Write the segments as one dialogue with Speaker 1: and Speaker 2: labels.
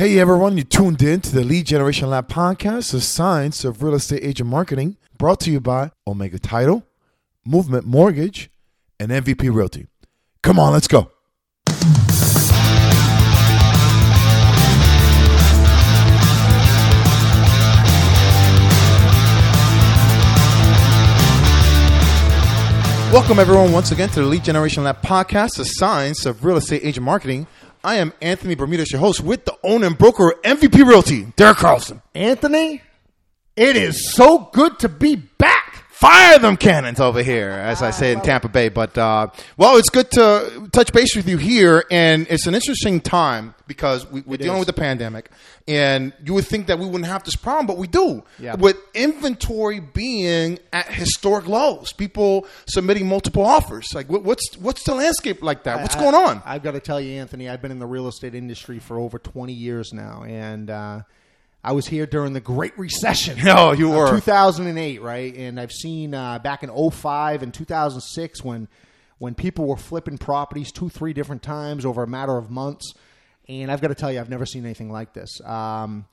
Speaker 1: Hey everyone, you tuned in to the Lead Generation Lab podcast, the science of real estate agent marketing, brought to you by Omega Title, Movement Mortgage, and MVP Realty. Come on, let's go. Welcome everyone once again to the Lead Generation Lab podcast, the science of real estate agent marketing. I am Anthony Bermudez, your host, with the owner and broker of MVP Realty, Derek Carlson.
Speaker 2: Anthony, it is so good to be back.
Speaker 1: Fire them cannons over here, as I say in Tampa Bay. But uh, well, it's good to touch base with you here, and it's an interesting time because we, we're dealing
Speaker 2: is.
Speaker 1: with the pandemic, and you would think that we wouldn't have this problem, but we do.
Speaker 2: Yeah.
Speaker 1: With inventory being at historic lows, people submitting multiple offers. Like, what's what's the landscape like that? What's
Speaker 2: I-
Speaker 1: going on?
Speaker 2: I've got to tell you, Anthony, I've been in the real estate industry for over 20 years now, and uh, I was here during the Great Recession.
Speaker 1: No, you
Speaker 2: of
Speaker 1: were.
Speaker 2: 2008, right? And I've seen uh, back in 05 and 2006 when when people were flipping properties two, three different times over a matter of months. And I've got to tell you, I've never seen anything like this. Um,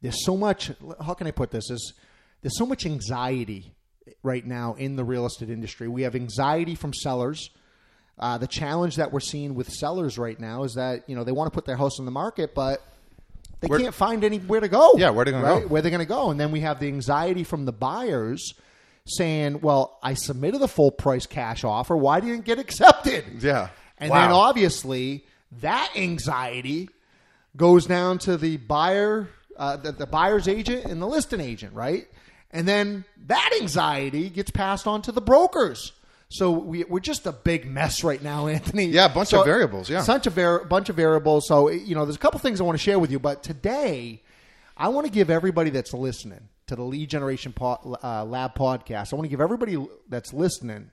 Speaker 2: there's so much. How can I put this? There's, there's so much anxiety right now in the real estate industry. We have anxiety from sellers. Uh, the challenge that we're seeing with sellers right now is that you know they want to put their house on the market, but they
Speaker 1: Where-
Speaker 2: can't find anywhere to go.
Speaker 1: Yeah, where they gonna go?
Speaker 2: Where they're going to go, and then we have the anxiety from the buyers saying, "Well, I submitted a full price cash offer. Why didn't it get accepted?"
Speaker 1: Yeah.
Speaker 2: and
Speaker 1: Wow.
Speaker 2: then obviously that anxiety goes down to the buyer, uh, the, the buyer's agent, and the listing agent, right? And then that anxiety gets passed on to the brokers. So we, we're just a big mess right now, Anthony.
Speaker 1: Yeah, a bunch
Speaker 2: So-
Speaker 1: of variables, yeah.
Speaker 2: such a var- bunch of variables. So you know, there's a couple things I want to share with you. But today, I want to give everybody that's listening to the Lead Generation uh, Lab podcast. I want to give everybody that's listening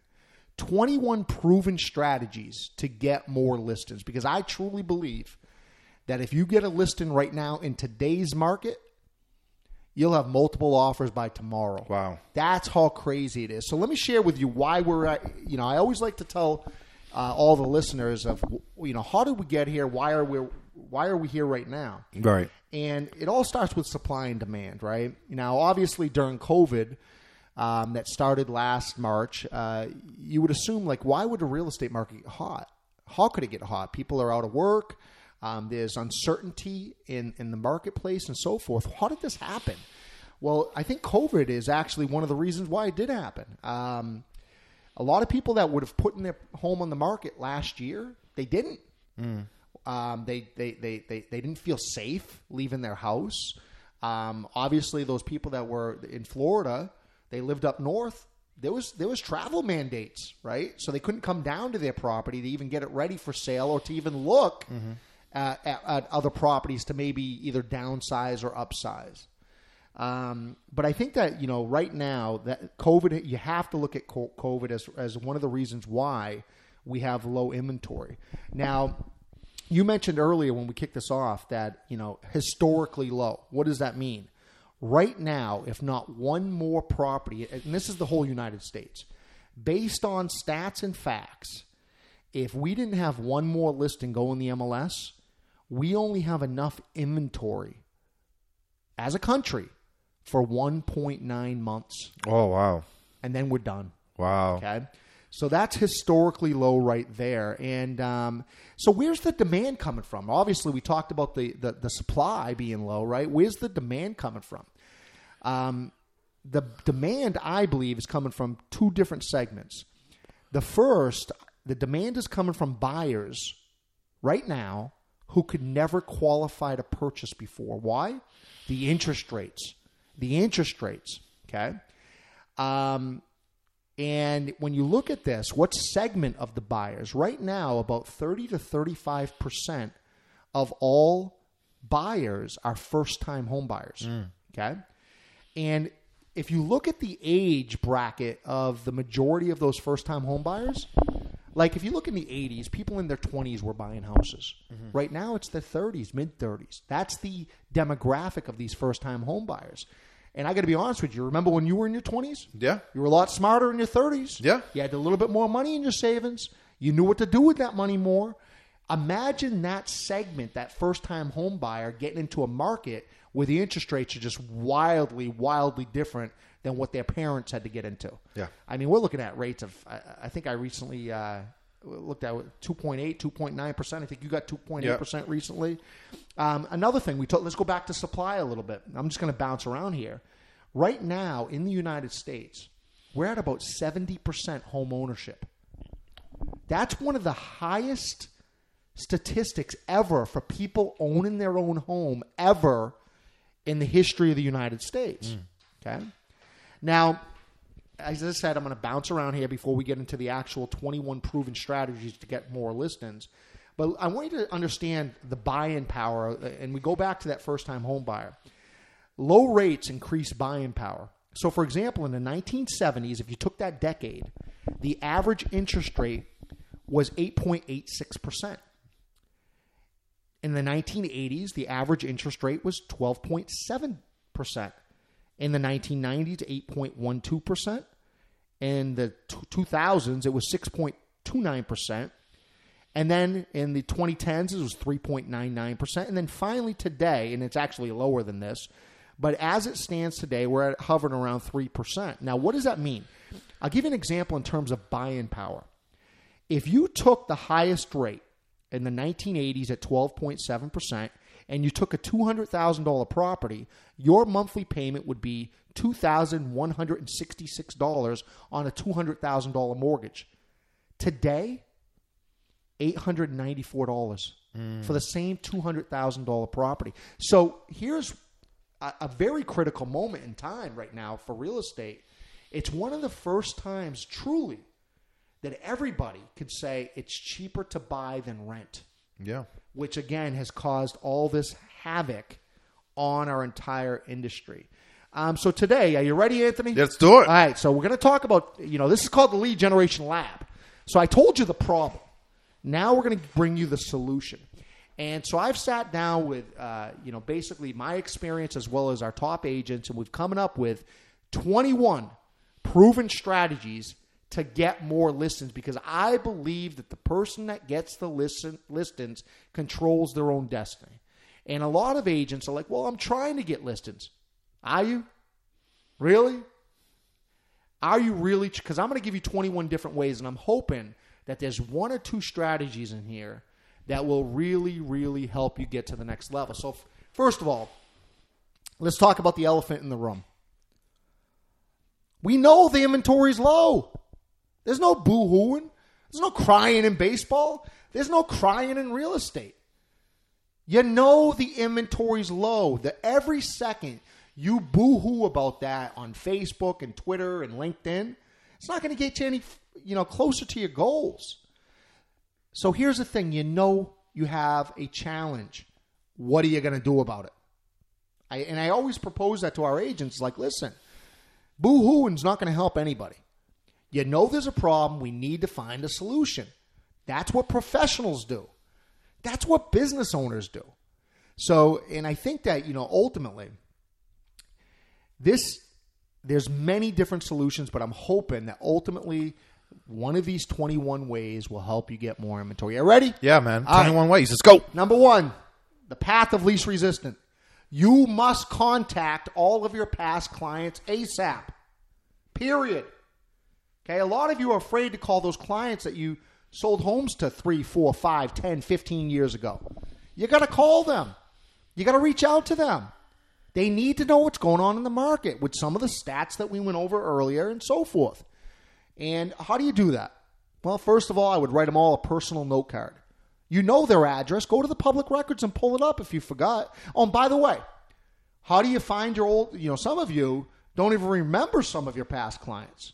Speaker 2: 21 proven strategies to get more listings because I truly believe that if you get a listing right now in today's market, you'll have multiple offers by tomorrow.
Speaker 1: Wow.
Speaker 2: That's how crazy it is. So let me share with you why we're at, you know, I always like to tell uh, all the listeners of, you know, how did we get here? Why are we, why are we here right now?
Speaker 1: Right.
Speaker 2: And it all starts with supply and demand, right? Now, obviously, during COVID, um, that started last March, uh, you would assume, like, why would the real estate market get hot? How could it get hot? People are out of work. Um, there's uncertainty in, in the marketplace and so forth. How did this happen? Well, I think COVID is actually one of the reasons why it did happen. Um, a lot of people that would have put in their home on the market last year, they didn't. Um, they, they, they, they, they didn't feel safe leaving their house. Um, obviously, those people that were in Florida, they lived up north. There was there was travel mandates, right? So they couldn't come down to their property to even get it ready for sale or to even look at, at, at other properties to maybe either downsize or upsize. Um, but I think that you know right now that COVID, you have to look at COVID as as one of the reasons why we have low inventory. Now, you mentioned earlier when we kicked this off that you know historically low. What does that mean? Right now, if not one more property, and this is the whole United States, based on stats and facts, if we didn't have one more listing go in the MLS, we only have enough inventory as a country for 1.9 months,
Speaker 1: Oh wow.
Speaker 2: and then we're done.
Speaker 1: Wow.
Speaker 2: Okay. So that's historically low right there. And um, so where's the demand coming from? Obviously, we talked about the, the, the supply being low, right? Where's the demand coming from? Um, the demand, I believe, is coming from two different segments. The first, the demand is coming from buyers right now who could never qualify to purchase before. Why? The interest rates. The interest rates. Okay. Um, and when you look at this, what segment of the buyers? Right now, about 30 to 35% of all buyers are first time home buyers. Okay. And if you look at the age bracket of the majority of those first time home buyers, like if you look in the 80s, people in their 20s were buying houses. Mm-hmm. Right now, it's the 30s, mid 30s. That's the demographic of these first time home buyers. And I got to be honest with you. Remember when you were in your 20s?
Speaker 1: Yeah.
Speaker 2: You were a lot smarter in your 30s.
Speaker 1: Yeah.
Speaker 2: You had a little bit more money in your savings. You knew what to do with that money more. Imagine that segment, that first time home buyer getting into a market where the interest rates are just wildly, wildly different than what their parents had to get into.
Speaker 1: Yeah.
Speaker 2: I mean, we're looking at rates of, I, I think I recently uh, looked at 2.8, 2.9%. I think you got 2.8% recently. Um, another thing, we talk, let's go back to supply a little bit. I'm just going to bounce around here. Right now in the United States, we're at about 70% home ownership. That's one of the highest statistics ever for people owning their own home ever in the history of the United States. Mm. Okay. Now, as I said, I'm going to bounce around here before we get into the actual 21 proven strategies to get more listings. But I want you to understand the buy-in power, uh, and we go back to that first-time home buyer. Low rates increase buying power. So, for example, in the 1970s, if you took that decade, the average interest rate was 8.86%. In the 1980s, the average interest rate was 12.7%. In the 1990s, 8.12%. In the 2000s, it was 6.29%. And then in the 2010s, it was 3.99%. And then finally today, and it's actually lower than this, but as it stands today, we're at hovering around 3%. Now, what does that mean? I'll give you an example in terms of buying power. If you took the highest rate in the 1980s at 12.7%, and you took a $200,000 property, your monthly payment would be $2,166 on a $200,000 mortgage. Today, $894 mm. for the same $200,000 property. So here's a, a very critical moment in time right now for real estate. It's one of the first times, truly, that everybody could say it's cheaper to buy than rent
Speaker 1: Yeah.
Speaker 2: which again has caused all this havoc on our entire industry. Um, so today, are you ready, Anthony?
Speaker 1: Let's do it.
Speaker 2: All right, so we're going to talk about, you know, this is called the lead generation lab. So I told you the problem. Now we're going to bring you the solution. And so I've sat down with, uh, you know, basically my experience as well as our top agents, and we've coming up with 21 proven strategies to get more listings because I believe that the person that gets the listen, listings controls their own destiny. And a lot of agents are like, well, I'm trying to get listings. Are you? Really? Are you really? Because I'm going to give you 21 different ways, and I'm hoping that there's one or two strategies in here that will really, really help you get to the next level. So, f- first of all, let's talk about the elephant in the room. We know the inventory is low. There's no boo hooing. There's no crying in baseball. There's no crying in real estate. You know the inventory's low. That every second you boo hoo about that on Facebook and Twitter and LinkedIn, it's not going to get you any, you know, closer to your goals. So here's the thing: you know you have a challenge. What are you going to do about it? I, and I always propose that to our agents. Like, listen, boo hooing's not going to help anybody. You know there's a problem. We need to find a solution. That's what professionals do. That's what business owners do. So, and I think that, you know, ultimately, this, there's many different solutions, but I'm hoping that ultimately one of these 21 ways will help you get more inventory. You ready?
Speaker 1: Yeah, man.
Speaker 2: All right.
Speaker 1: 21 ways. Let's go.
Speaker 2: Number one, the path of least resistance. You must contact all of your past clients ASAP. Period. Okay, a lot of you are afraid to call those clients that you sold homes to three, four, five, 10, 15 years ago. You got to call them. You got to reach out to them. They need to know what's going on in the market with some of the stats that we went over earlier and so forth. And how do you do that? Well, first of all, I would write them all a personal note card. You know their address. Go to the public records and pull it up if you forgot. Oh, and by the way, how do you find your old, you know, some of you don't even remember some of your past clients.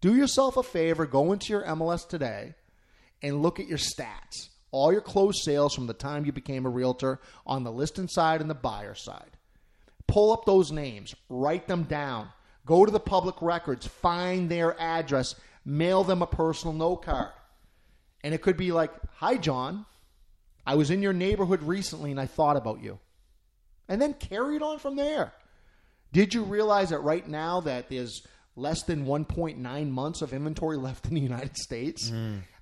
Speaker 2: Do yourself a favor, go into your MLS today and look at your stats. All your closed sales from the time you became a realtor on the listing side and the buyer side. Pull up those names, write them down, go to the public records, find their address, mail them a personal note card. And it could be like, Hi, John. I was in your neighborhood recently and I thought about you. And then carry it on from there. Did you realize that right now that there's less than 1.9 months of inventory left in the United States.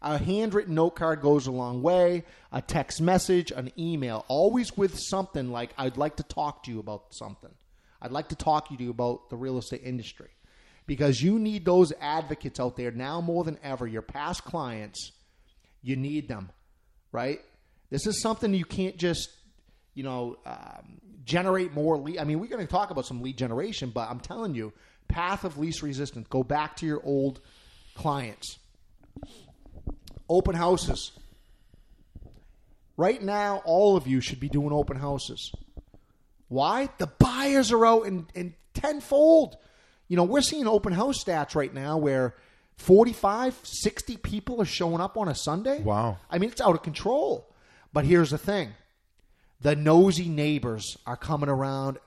Speaker 2: A handwritten note card goes a long way, a text message, an email, always with something like, I'd like to talk to you about something. I'd like to talk to you about the real estate industry. Because you need those advocates out there now more than ever, your past clients, you need them, right? This is something you can't just, you know, um, generate more lead. I mean, we're going to talk about some lead generation, but I'm telling you, path of least resistance. Go back to your old clients. Open houses. Right now, all of you should be doing open houses. Why? The buyers are out in, in tenfold. You know, we're seeing open house stats right now where 45, 60 people are showing up on a Sunday.
Speaker 1: Wow.
Speaker 2: I mean, it's out of control. But here's the thing the nosy neighbors are coming around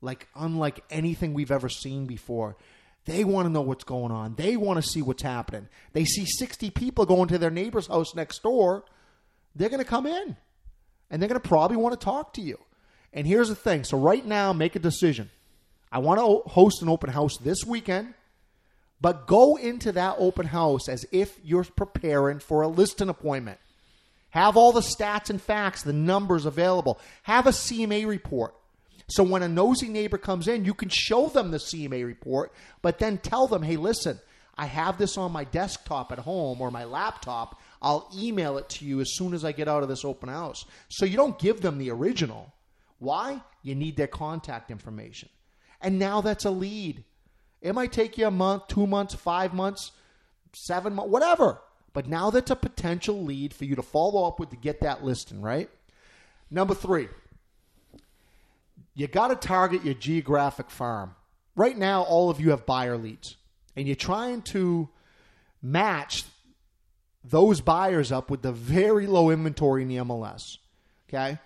Speaker 2: like unlike anything we've ever seen before. They want to know what's going on. They want to see what's happening. They see 60 people going to their neighbor's house next door. They're going to come in and they're going to probably want to talk to you. And here's the thing. So, right now, make a decision. I want to host an open house this weekend, but go into that open house as if you're preparing for a listing appointment. Have all the stats and facts, the numbers available. Have a CMA report. So when a nosy neighbor comes in, you can show them the CMA report, but then tell them, hey, listen, I have this on my desktop at home or my laptop. I'll email it to you as soon as I get out of this open house. So you don't give them the original. Why? You need their contact information. And now that's a lead. It might take you a month, two months, five months, seven months, whatever. But now that's a potential lead for you to follow up with to get that listing, right? Number three, you got to target your geographic farm. Right now, all of you have buyer leads, and you're trying to match those buyers up with the very low inventory in the MLS. Okay?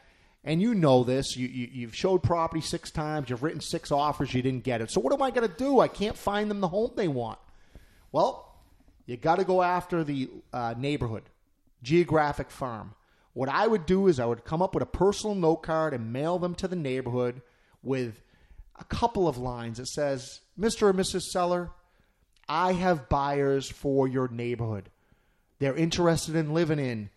Speaker 2: And you know this. You, you, you've showed property six times, you've written six offers, you didn't get it. So, what am I going to do? I can't find them the home they want. Well, you got to go after the uh, neighborhood, geographic farm. What I would do is I would come up with a personal note card and mail them to the neighborhood with a couple of lines that says, Mr. or Mrs. Seller, I have buyers for your neighborhood. They're interested in living in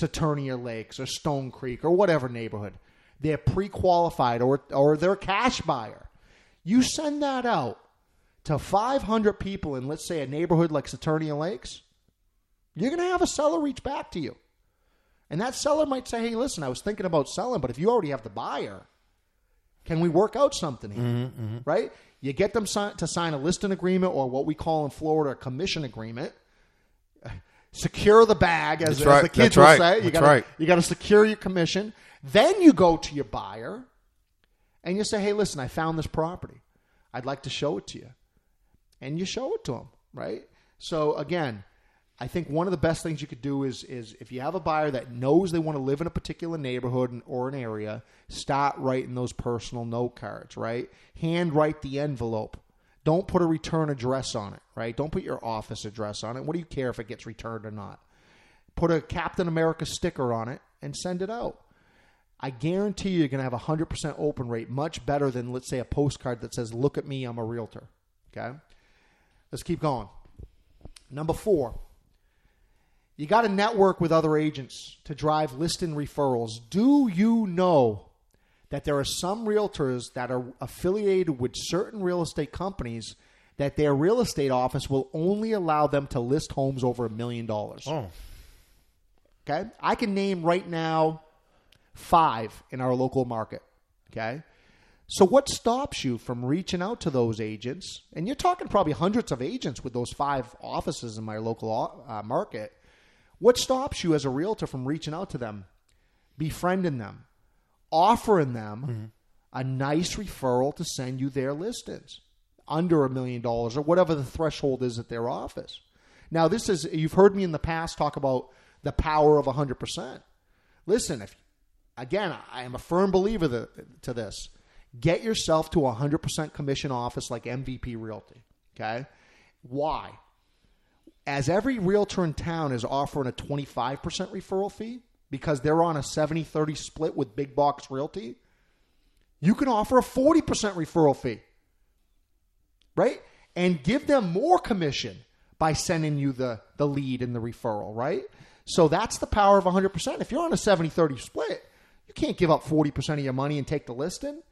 Speaker 2: Saturnia Lakes or Stone Creek or whatever neighborhood. They're pre qualified or, or they're a cash buyer. You send that out to 500 people in, let's say, a neighborhood like Saturnia Lakes, you're going to have a seller reach back to you. And that seller might say, hey, listen, I was thinking about selling, but if you already have the buyer, can we work out something here? Mm-hmm, mm-hmm. Right? You get them si- to sign a listing agreement or what we call in Florida a commission agreement. Secure the bag, as,
Speaker 1: That's
Speaker 2: as the kids
Speaker 1: That's
Speaker 2: will
Speaker 1: right.
Speaker 2: say. You
Speaker 1: That's
Speaker 2: gotta,
Speaker 1: right.
Speaker 2: You got to secure your commission. Then you go to your buyer and you say, hey, listen, I found this property. I'd like to show it to you. And you show it to them, right? So, again, I think one of the best things you could do is is if you have a buyer that knows they want to live in a particular neighborhood or an area, start writing those personal note cards, right? Hand write the envelope. Don't put a return address on it, right? Don't put your office address on it. What do you care if it gets returned or not? Put a Captain America sticker on it and send it out. I guarantee you you're going to have a 100% open rate, much better than, let's say, a postcard that says, Look at me, I'm a realtor. Okay? Let's keep going. Number four, you got to network with other agents to drive listing referrals. Do you know that there are some realtors that are affiliated with certain real estate companies that their real estate office will only allow them to list homes over a million dollars?
Speaker 1: Oh,
Speaker 2: Okay. I can name right now five in our local market. Okay. So, what stops you from reaching out to those agents? And you're talking probably hundreds of agents with those five offices in my local uh, market. What stops you as a realtor from reaching out to them, befriending them, offering them mm-hmm. a nice referral to send you their listings under a million dollars or whatever the threshold is at their office? Now, this is, you've heard me in the past talk about the power of 100%. Listen, if again, I am a firm believer that, to this. Get yourself to a 100% commission office like MVP Realty. Okay? Why? As every realtor in town is offering a 25% referral fee because they're on a 70 30 split with Big Box Realty, you can offer a 40% referral fee. Right? and give them more commission by sending you the, the lead and the referral, right? So that's the power of 100%. If you're on a 70 30 split, you can't give up 40% of your money and take the listing.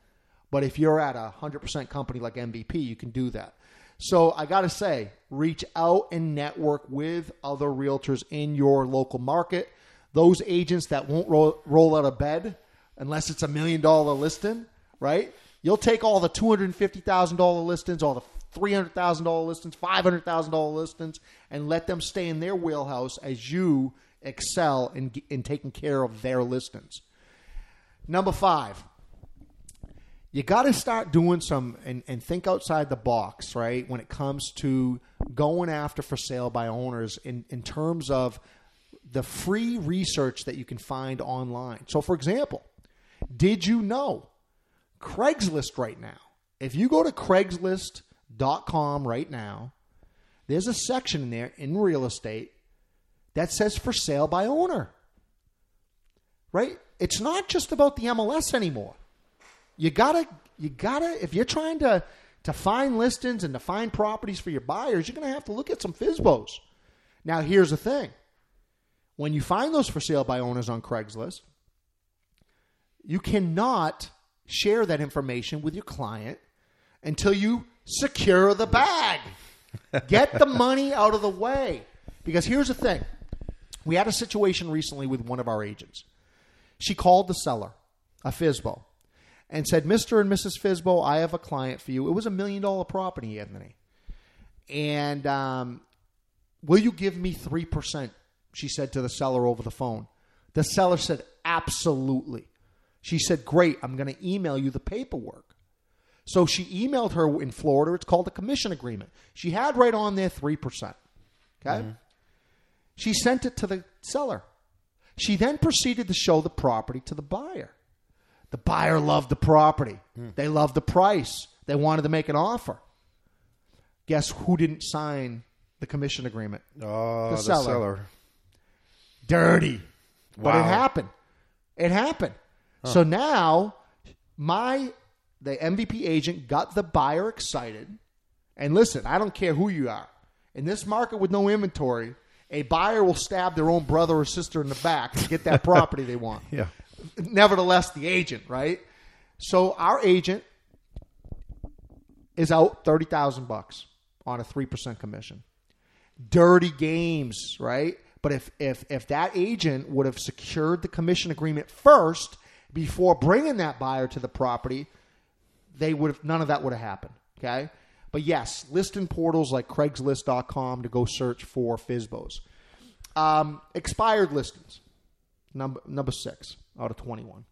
Speaker 2: But if you're at a 100% company like MVP, you can do that. So I got to say, reach out and network with other realtors in your local market. Those agents that won't roll, roll out of bed unless it's a million dollar listing, right? You'll take all the $250,000 listings, all the $300,000 listings, $500,000 listings, and let them stay in their wheelhouse as you excel in, in taking care of their listings. Number five, you got to start doing some and, and think outside the box, right? When it comes to going after for sale by owners in, in terms of the free research that you can find online. So, for example, did you know Craigslist right now? If you go to Craigslist.com right now, there's a section in there in real estate that says for sale by owner. Right? It's not just about the MLS anymore. You gotta, you gotta, if you're trying to to find listings and to find properties for your buyers, you're gonna have to look at some FSBOs. Now, here's the thing: when you find those for sale by owners on Craigslist, you cannot share that information with your client until you secure the bag. Get the money out of the way. Because here's the thing we had a situation recently with one of our agents. She called the seller, a FSBO, and said, Mr. and Mrs. FSBO, I have a client for you. It was a million dollar property, Anthony. And um, will you give me 3%? She said to the seller over the phone. The seller said, Absolutely. She said, Great, I'm going to email you the paperwork. So she emailed her in Florida. It's called a commission agreement. She had right on there 3%. Okay? Mm-hmm. She sent it to the seller. She then proceeded to show the property to the buyer. The buyer loved the property. Mm. They loved the price. They wanted to make an offer. Guess who didn't sign the commission agreement?
Speaker 1: Oh, the, the seller. seller.
Speaker 2: Dirty. Wow. But it happened. It happened. Huh. So now my the MVP agent got the buyer excited. And listen, I don't care who you are. In this market with no inventory, a buyer will stab their own brother or sister in the back to get that property they want.
Speaker 1: Yeah.
Speaker 2: Nevertheless, the agent, right? So our agent is out thirty thousand bucks on a three percent commission. Dirty games, right? But if if if that agent would have secured the commission agreement first before bringing that buyer to the property, they would have none of that would have happened. Okay. But yes, listing portals like Craigslist.com to go search for FSBOs. Um, expired listings, number number six out of twenty one.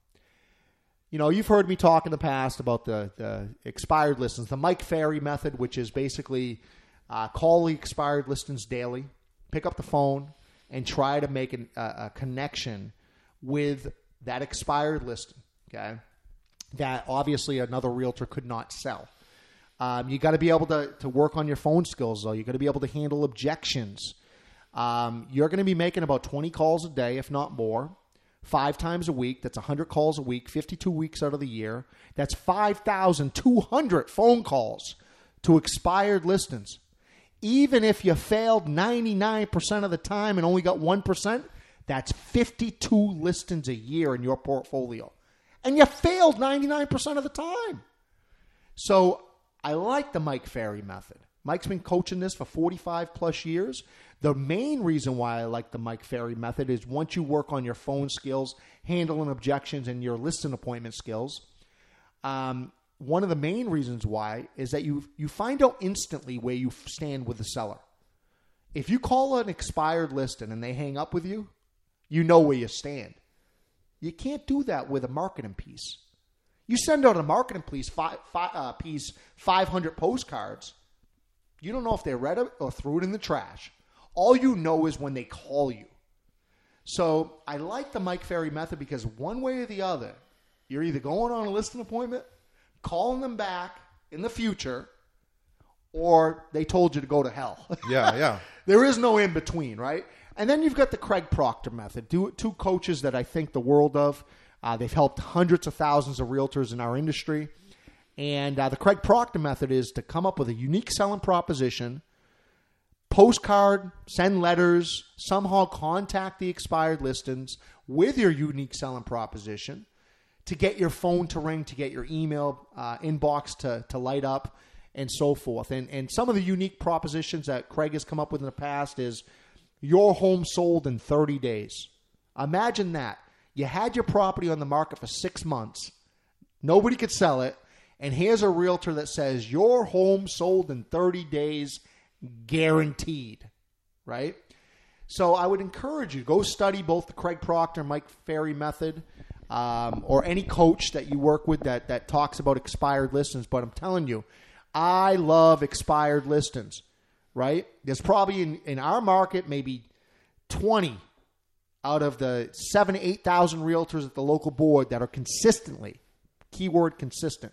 Speaker 2: You know, you've heard me talk in the past about the, the expired listings, the Mike Ferry method, which is basically uh, call the expired listings daily, pick up the phone, and try to make an, a connection with that expired listing. Okay, that obviously another realtor could not sell. Um, you got to be able to, to work on your phone skills, though. You got to be able to handle objections. Um, you're going to be making about 20 calls a day, if not more, five times a week. That's 100 calls a week, 52 weeks out of the year. That's 5,200 phone calls to expired listings. Even if you failed 99% of the time and only got 1%, that's 52 listings a year in your portfolio and you failed 99% of the time. So I like the Mike Ferry method. Mike's been coaching this for 45 plus years. The main reason why I like the Mike Ferry method is once you work on your phone skills, handling objections, and your listing appointment skills, um, one of the main reasons why is that you you find out instantly where you stand with the seller. If you call an expired listing and they hang up with you, you know where you stand. You can't do that with a marketing piece. You send out a marketing piece, five, five, uh, piece 500 postcards. You don't know if they read it or threw it in the trash. All you know is when they call you. So I like the Mike Ferry method because one way or the other, you're either going on a listing appointment, calling them back in the future, or they told you to go to hell.
Speaker 1: Yeah, yeah.
Speaker 2: there is no in between, right? And then you've got the Craig Proctor method. Two coaches that I think the world of. Uh, they've helped hundreds of thousands of realtors in our industry. And uh, the Craig Proctor method is to come up with a unique selling proposition, postcard, send letters, somehow contact the expired listings with your unique selling proposition to get your phone to ring, to get your email uh, inbox to, to light up, and so forth. And, and some of the unique propositions that Craig has come up with in the past is your home sold in 30 days. Imagine that. You had your property on the market for six months, nobody could sell it, and here's a realtor that says your home sold in 30 days, guaranteed, right? So I would encourage you go study both the Craig Proctor, Mike Ferry method, um, or any coach that you work with that that talks about expired listings. But I'm telling you, I love expired listings. Right? There's probably in, in our market maybe 20 out of the seven eight thousand realtors at the local board that are consistently, keyword consistent,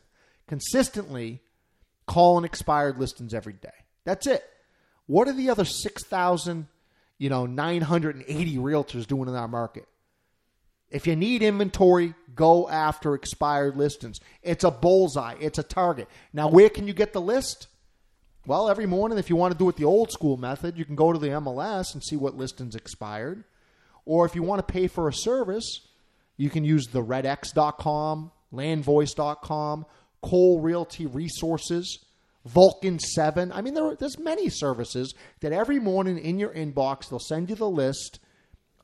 Speaker 2: consistently calling expired listings every day. That's it. What are the other six thousand, you know, nine hundred and eighty realtors doing in our market? If you need inventory, go after expired listings. It's a bullseye. It's a target. Now, where can you get the list? Well, every morning, if you want to do it the old school method, you can go to the MLS and see what listings expired. Or if you want to pay for a service, you can use the redx.com, landvoice.com, Cole Realty Resources, Vulcan 7. I mean, there, there's many services that every morning in your inbox, they'll send you the list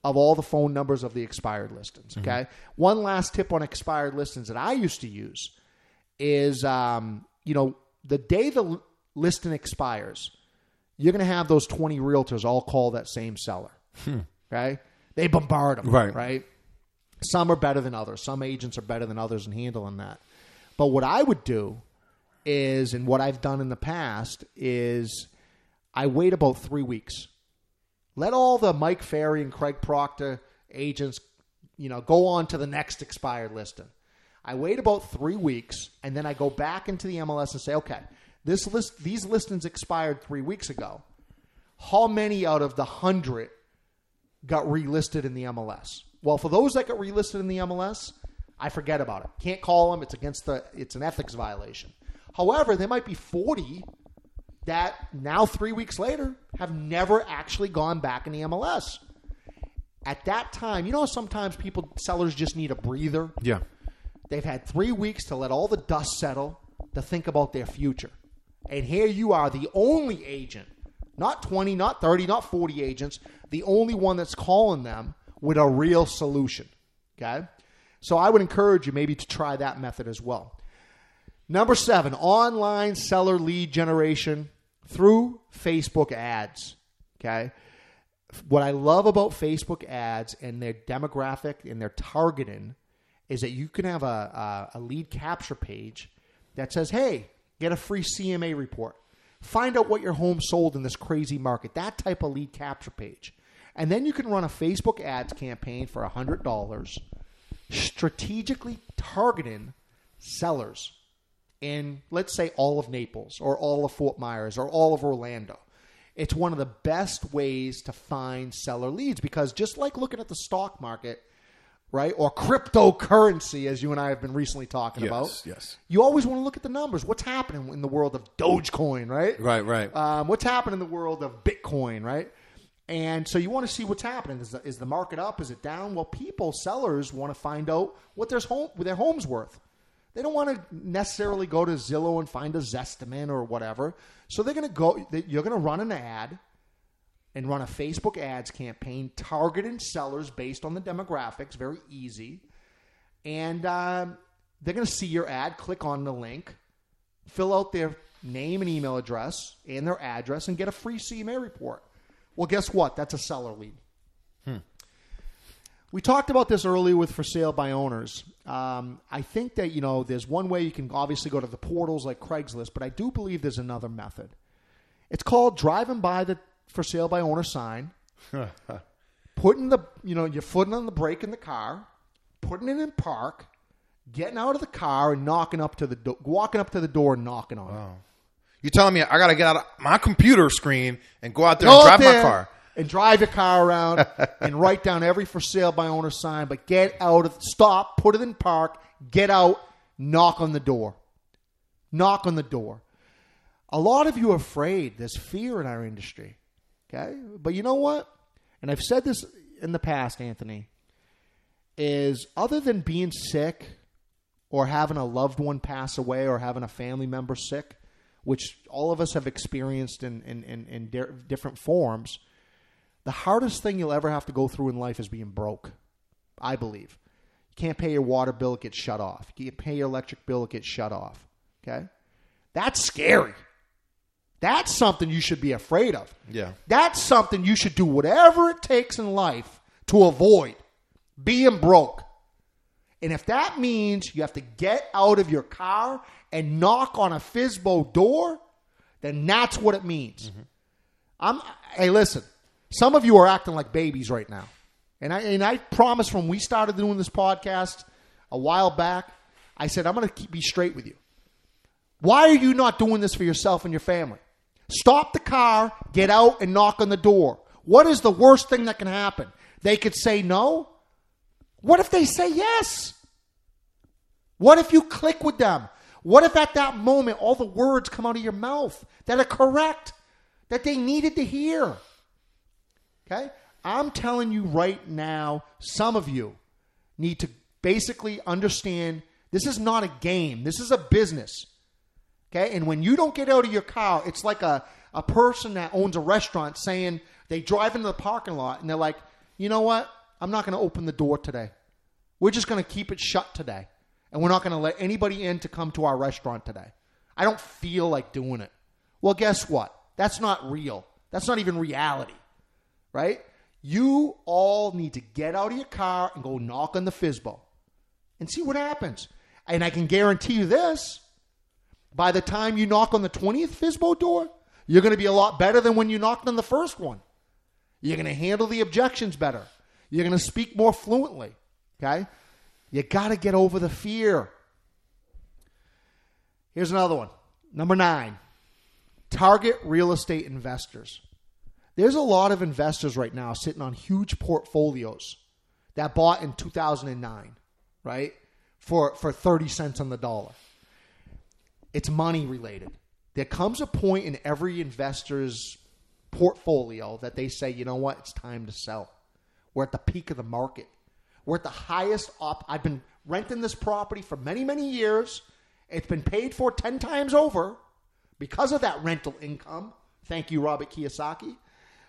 Speaker 2: of all the phone numbers of the expired listings. Okay. Mm-hmm. One last tip on expired listings that I used to use is, um, you know, the day the listing expires, you're going to have those 20 realtors all call that same seller. Hmm. Okay. They bombard them.
Speaker 1: Right.
Speaker 2: Right. Some are better than others. Some agents are better than others in handling that. But what I would do is, and what I've done in the past is, I wait about three weeks. Let all the Mike Ferry and Craig Proctor agents, you know, go on to the next expired listing. I wait about three weeks, and then I go back into the MLS and say, okay, this list, these listings expired three weeks ago. How many out of the hundred got relisted in the MLS. Well, for those that got relisted in the MLS, I forget about it. Can't call them. It's against the. It's an ethics violation. However, there might be forty that now three weeks later have never actually gone back in the MLS. At that time, you know, sometimes people sellers just need a breather.
Speaker 1: Yeah.
Speaker 2: They've had three weeks to let all the dust settle to think about their future. And here you are, the only agent not 20, not 30, not 40 agents, the only one that's calling them with a real solution. Okay? So I would encourage you maybe to try that method as well. Number seven, online seller lead generation through Facebook ads. Okay? What I love about Facebook ads and their demographic and their targeting is that you can have a, a, a lead capture page that says, hey, get a free CMA report Find out what your home sold in this crazy market. That type of lead capture page. And then you can run a Facebook ads campaign for $100, strategically targeting sellers in, let's say, all of Naples or all of Fort Myers or all of Orlando. It's one of the best ways to find seller leads because just like looking at the stock market, right? Or cryptocurrency, as you and I have been recently talking
Speaker 1: yes,
Speaker 2: about.
Speaker 1: Yes.
Speaker 2: You always want to look at the numbers. What's happening in the world of Dogecoin, right?
Speaker 1: Right, right.
Speaker 2: Um, what's happening in the world of Bitcoin, right? And so you want to see what's happening. Is the, is the market up? Is it down? Well, people, sellers, want to find out what their home, their home's worth. They don't want to necessarily go to Zillow and find a Zestimate or whatever. So they're going to go. You're going to run an ad and run a Facebook ads campaign targeting sellers based on the demographics. Very easy. And um, they're going to see your ad, click on the link, fill out their name and email address and their address, and get a free CMA report. Well, guess what? That's a seller lead. Hmm. We talked about this earlier with for sale by owners. Um, I think that you know there's one way you can obviously go to the portals like Craigslist, but I do believe there's another method. It's called driving by the for sale by owner sign, putting the you know your foot on the brake in the car, putting it in park, getting out of the car and knocking up to the do- walking up to the door and knocking on
Speaker 1: wow. it. You're telling me I got to get out of my computer screen and go out there go and drive my car
Speaker 2: and drive your car around and write down every for sale by owner sign, but get out of stop, put it in park, get out, knock on the door. knock on the door. A lot of you are afraid. There's fear in our industry. Okay? But you know what? And I've said this in the past, Anthony, is other than being sick or having a loved one pass away or having a family member sick, which all of us have experienced in, in, in, in di- different forms, the hardest thing you'll ever have to go through in life is being broke, I believe. You can't pay your water bill, it gets shut off. You can't pay your electric bill, it gets shut off. Okay? That's scary. That's something you should be afraid of.
Speaker 1: Yeah.
Speaker 2: That's something you should do whatever it takes in life to avoid being broke. And if that means you have to get out of your car and knock on a Fizbo door, then that's what it means. Mm-hmm. I'm hey, listen, some of you are acting like babies right now. And I and I promise when we started doing this podcast a while back, I said I'm going to be straight with you. Why are you not doing this for yourself and your family? Stop the car, get out, and knock on the door. What is the worst thing that can happen? They could say no. What if they say yes? What if you click with them? What if at that moment all the words come out of your mouth that are correct, that they needed to hear? Okay? I'm telling you right now, some of you need to basically understand this is not a game, this is a business. Okay? And when you don't get out of your car, it's like a, a person that owns a restaurant saying they drive into the parking lot and they're like, you know what? I'm not going to open the door today. We're just going to keep it shut today. And we're not going to let anybody in to come to our restaurant today. I don't feel like doing it. Well, guess what? That's not real. That's not even reality. Right? You all need to get out of your car and go knock on the Fizbo and see what happens. And I can guarantee you this by the time you knock on the 20th Fizbo door, you're going to be a lot better than when you knocked on the first one. You're going to handle the objections better. You're going to speak more fluently. Okay? You got to get over the fear. Here's another one. Number nine target real estate investors. There's a lot of investors right now sitting on huge portfolios that bought in 2009, right? For, for 30 cents on the dollar. It's money related. There comes a point in every investor's portfolio that they say, you know what, it's time to sell. We're at the peak of the market. We're at the highest up. I've been renting this property for many, many years. It's been paid for 10 times over because of that rental income. Thank you, Robert Kiyosaki.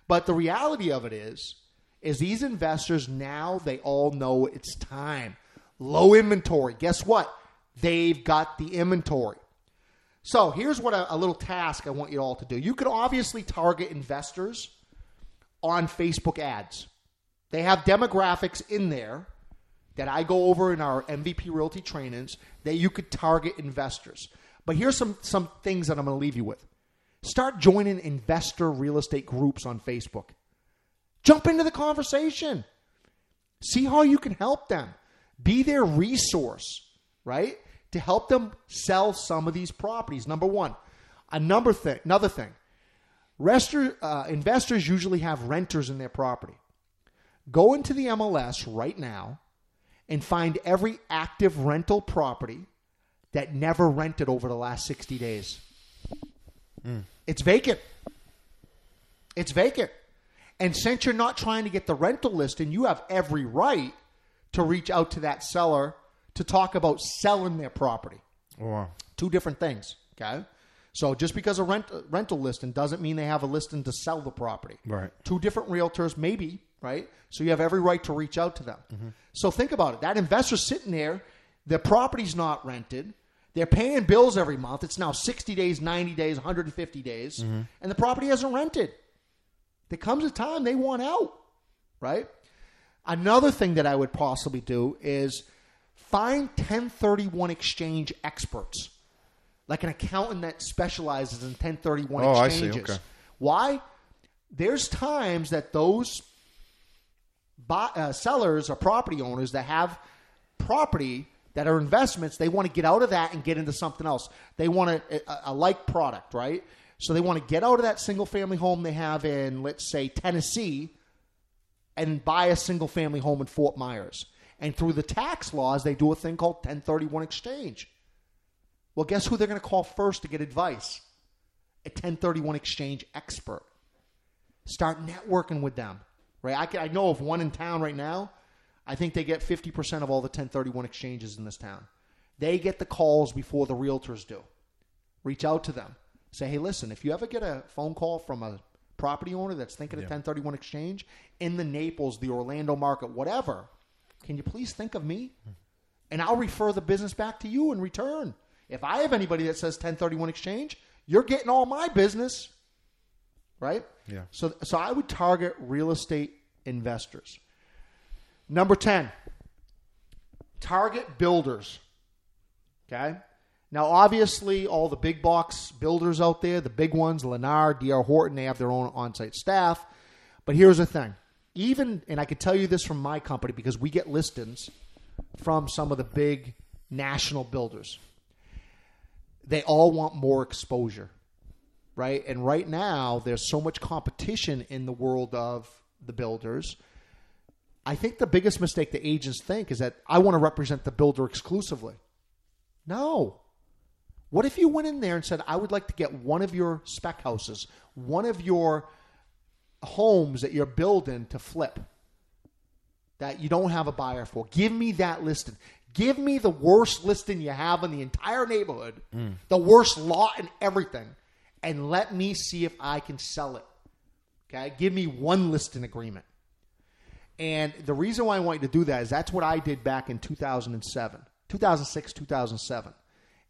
Speaker 2: But the reality of it is, is these investors now they all know it's time. Low inventory. Guess what? They've got the inventory. So here's what a, a little task I want you all to do. You can obviously target investors on Facebook ads. They have demographics in there that I go over in our MVP Realty trainings that you could target investors. But here's some some things that I'm going to leave you with. Start joining investor real estate groups on Facebook. Jump into the conversation. See how you can help them. Be their resource, right? To help them sell some of these properties. Number one. A number thing, another thing. Uh, investors usually have renters in their property. Go into the MLS right now and find every active rental property that never rented over the last 60 days. Hmm. It's vacant. It's vacant. And since you're not trying to get the rental list, and you have every right to reach out to that seller to talk about selling their property.
Speaker 1: Oh, wow.
Speaker 2: Two different things. Okay. So just because a rent rental listing doesn't mean they have a listing to sell the property.
Speaker 1: Right.
Speaker 2: Two different realtors, maybe, right? So you have every right to reach out to them. Mm-hmm. So think about it. That investor's sitting there, their property's not rented. They're paying bills every month. It's now 60 days, 90 days, 150 days, mm-hmm. and the property hasn't rented. There comes a time they want out, right? Another thing that I would possibly do is find 1031 exchange experts, like an accountant that specializes in 1031
Speaker 1: Oh,
Speaker 2: exchanges.
Speaker 1: Okay.
Speaker 2: Why? There's times that those buy, uh, sellers or property owners that have property that are investments, they want to get out of that and get into something else. They want a, a, a like product, right? So they want to get out of that single family home they have in, let's say, Tennessee and buy a single family home in Fort Myers. And through the tax laws, they do a thing called 1031 exchange. Well, guess who they're going to call first to get advice? A 1031 exchange expert. Start networking with them, right? I, can, I know of one in town right now. I think they get 50% of all the 1031 exchanges in this town. They get the calls before the realtors do. Reach out to them. Say, hey, listen, if you ever get a phone call from a property owner that's thinking of 1031 exchange in the Naples, the Orlando market, whatever, can you please think of me? And I'll refer the business back to you in return. If I have anybody that says 1031 exchange, you're getting all my business. Right?
Speaker 1: Yeah.
Speaker 2: So so I would target real estate investors. Number 10. Target builders. Okay? Now, obviously, all the big box builders out there, the big ones, Lennar, DR Horton, they have their own on site staff. But here's the thing. Even, and I can tell you this from my company because we get listings from some of the big national builders. They all want more exposure, right? And right now, there's so much competition in the world of the builders. I think the biggest mistake the agents think is that I want to represent the builder exclusively. No. What if you went in there and said, I would like to get one of your spec houses, one of your homes that you're building to flip that you don't have a buyer for? Give me that listing. Give me the worst listing you have in the entire neighborhood, mm. the worst lot and everything, and let me see if I can sell it. Okay? Give me one listing agreement. And the reason why I want you to do that is that's what I did back in 2007, 2006, 2007.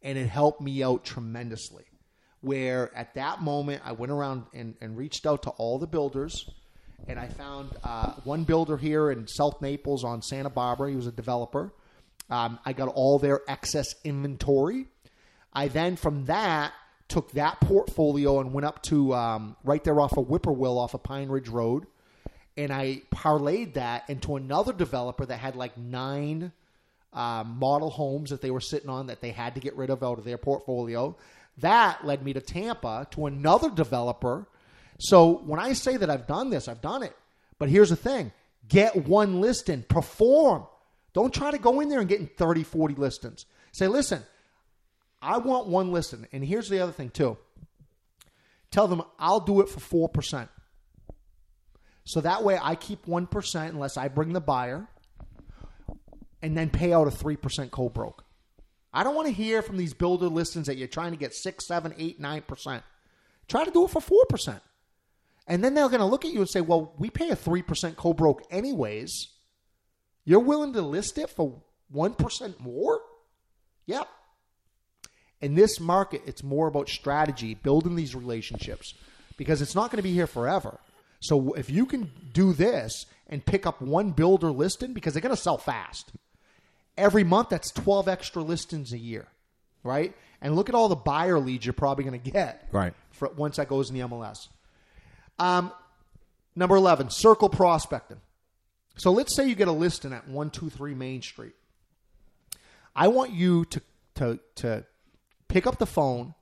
Speaker 2: And it helped me out tremendously. Where at that moment, I went around and, and reached out to all the builders. And I found uh, one builder here in South Naples on Santa Barbara. He was a developer. Um, I got all their excess inventory. I then, from that, took that portfolio and went up to um, right there off of Whippoorwill, off of Pine Ridge Road and I parlayed that into another developer that had like nine uh, model homes that they were sitting on that they had to get rid of out of their portfolio. That led me to Tampa to another developer. So when I say that I've done this, I've done it. But here's the thing get one listing, perform. Don't try to go in there and get in 30, 40 listings. Say, listen, I want one listing. And here's the other thing, too. Tell them I'll do it for 4%. So that way I keep 1% unless I bring the buyer and then pay out a 3% co broke. I don't want to hear from these builder listings that you're trying to get 6, 7, 8, 9%. Try to do it for 4%. And then they're going to look at you and say, well, we pay a 3% co broke anyways. You're willing to list it for 1% more? Yep. In this market, it's more about strategy, building these relationships, because it's not going to be here forever. So if you can do this and pick up one builder listing, because they're going to sell fast. Every month, that's 12 extra listings a year, right? And look at all the buyer leads you're probably going to get
Speaker 1: Right.
Speaker 2: for, once that goes in the MLS. Um, number 11, circle prospecting. So let's say you get a listing at 123 Main Street. I want you to, to, to pick up the phone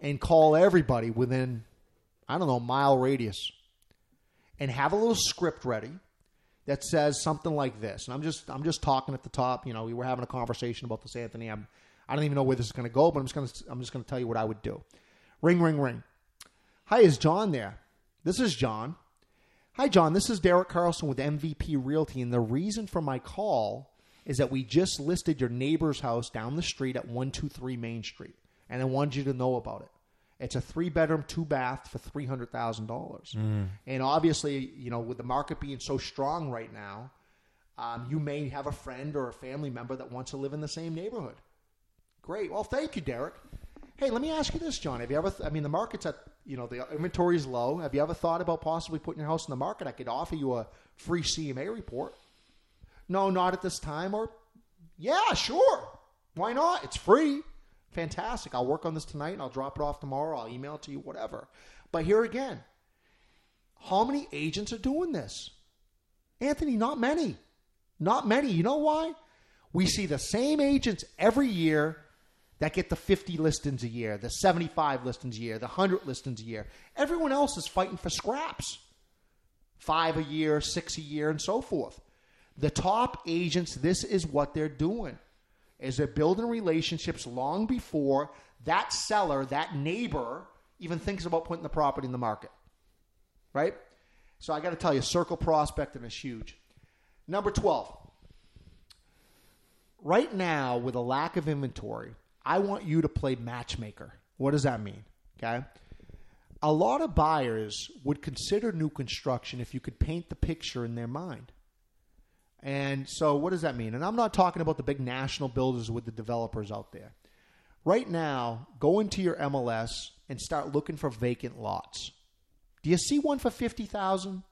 Speaker 2: and call everybody within, I don't know, mile radius and have a little script ready that says something like this. And I'm just I'm just talking at the top. You know, we were having a conversation about this, Anthony. I'm I don't even know where this is going to go, but I'm just going to I'm just going to tell you what I would do. Ring, ring, ring. Hi, is John there? This is John. Hi, John. This is Derek Carlson with MVP Realty, and the reason for my call is that we just listed your neighbor's house down the street at 123 Main Street, and I wanted you to know about it. It's a three bedroom, two bath for three hundred thousand dollars. And obviously, you know, with the market being so strong right now, um, you may have a friend or a family member that wants to live in the same neighborhood. Great. Well, thank you, Derek. Hey, let me ask you this, John. Have you ever? I mean, the market's at you know the inventory is low. Have you ever thought about possibly putting your house in the market? I could offer you a free CMA report. No, not at this time. Or yeah, sure. Why not? It's free. Fantastic. I'll work on this tonight and I'll drop it off tomorrow. I'll email it to you, whatever. But here again, how many agents are doing this? Anthony, not many. Not many. You know why? We see the same agents every year that get the 50 listings a year, the 75 listings a year, the 100 listings a year. Everyone else is fighting for scraps. Five a year, six a year, and so forth. The top agents, this is what they're doing. is they're building relationships long before that seller, that neighbor, even thinks about putting the property in the market. Right? So I got to tell you, circle prospecting is huge. Number 12. Right now, with a lack of inventory, I want you to play matchmaker. What does that mean? Okay. A lot of buyers would consider new construction if you could paint the picture in their mind. And so, what does that mean? And I'm not talking about the big national builders with the developers out there. Right now, go into your MLS and start looking for vacant lots. Do you see one for 50,000,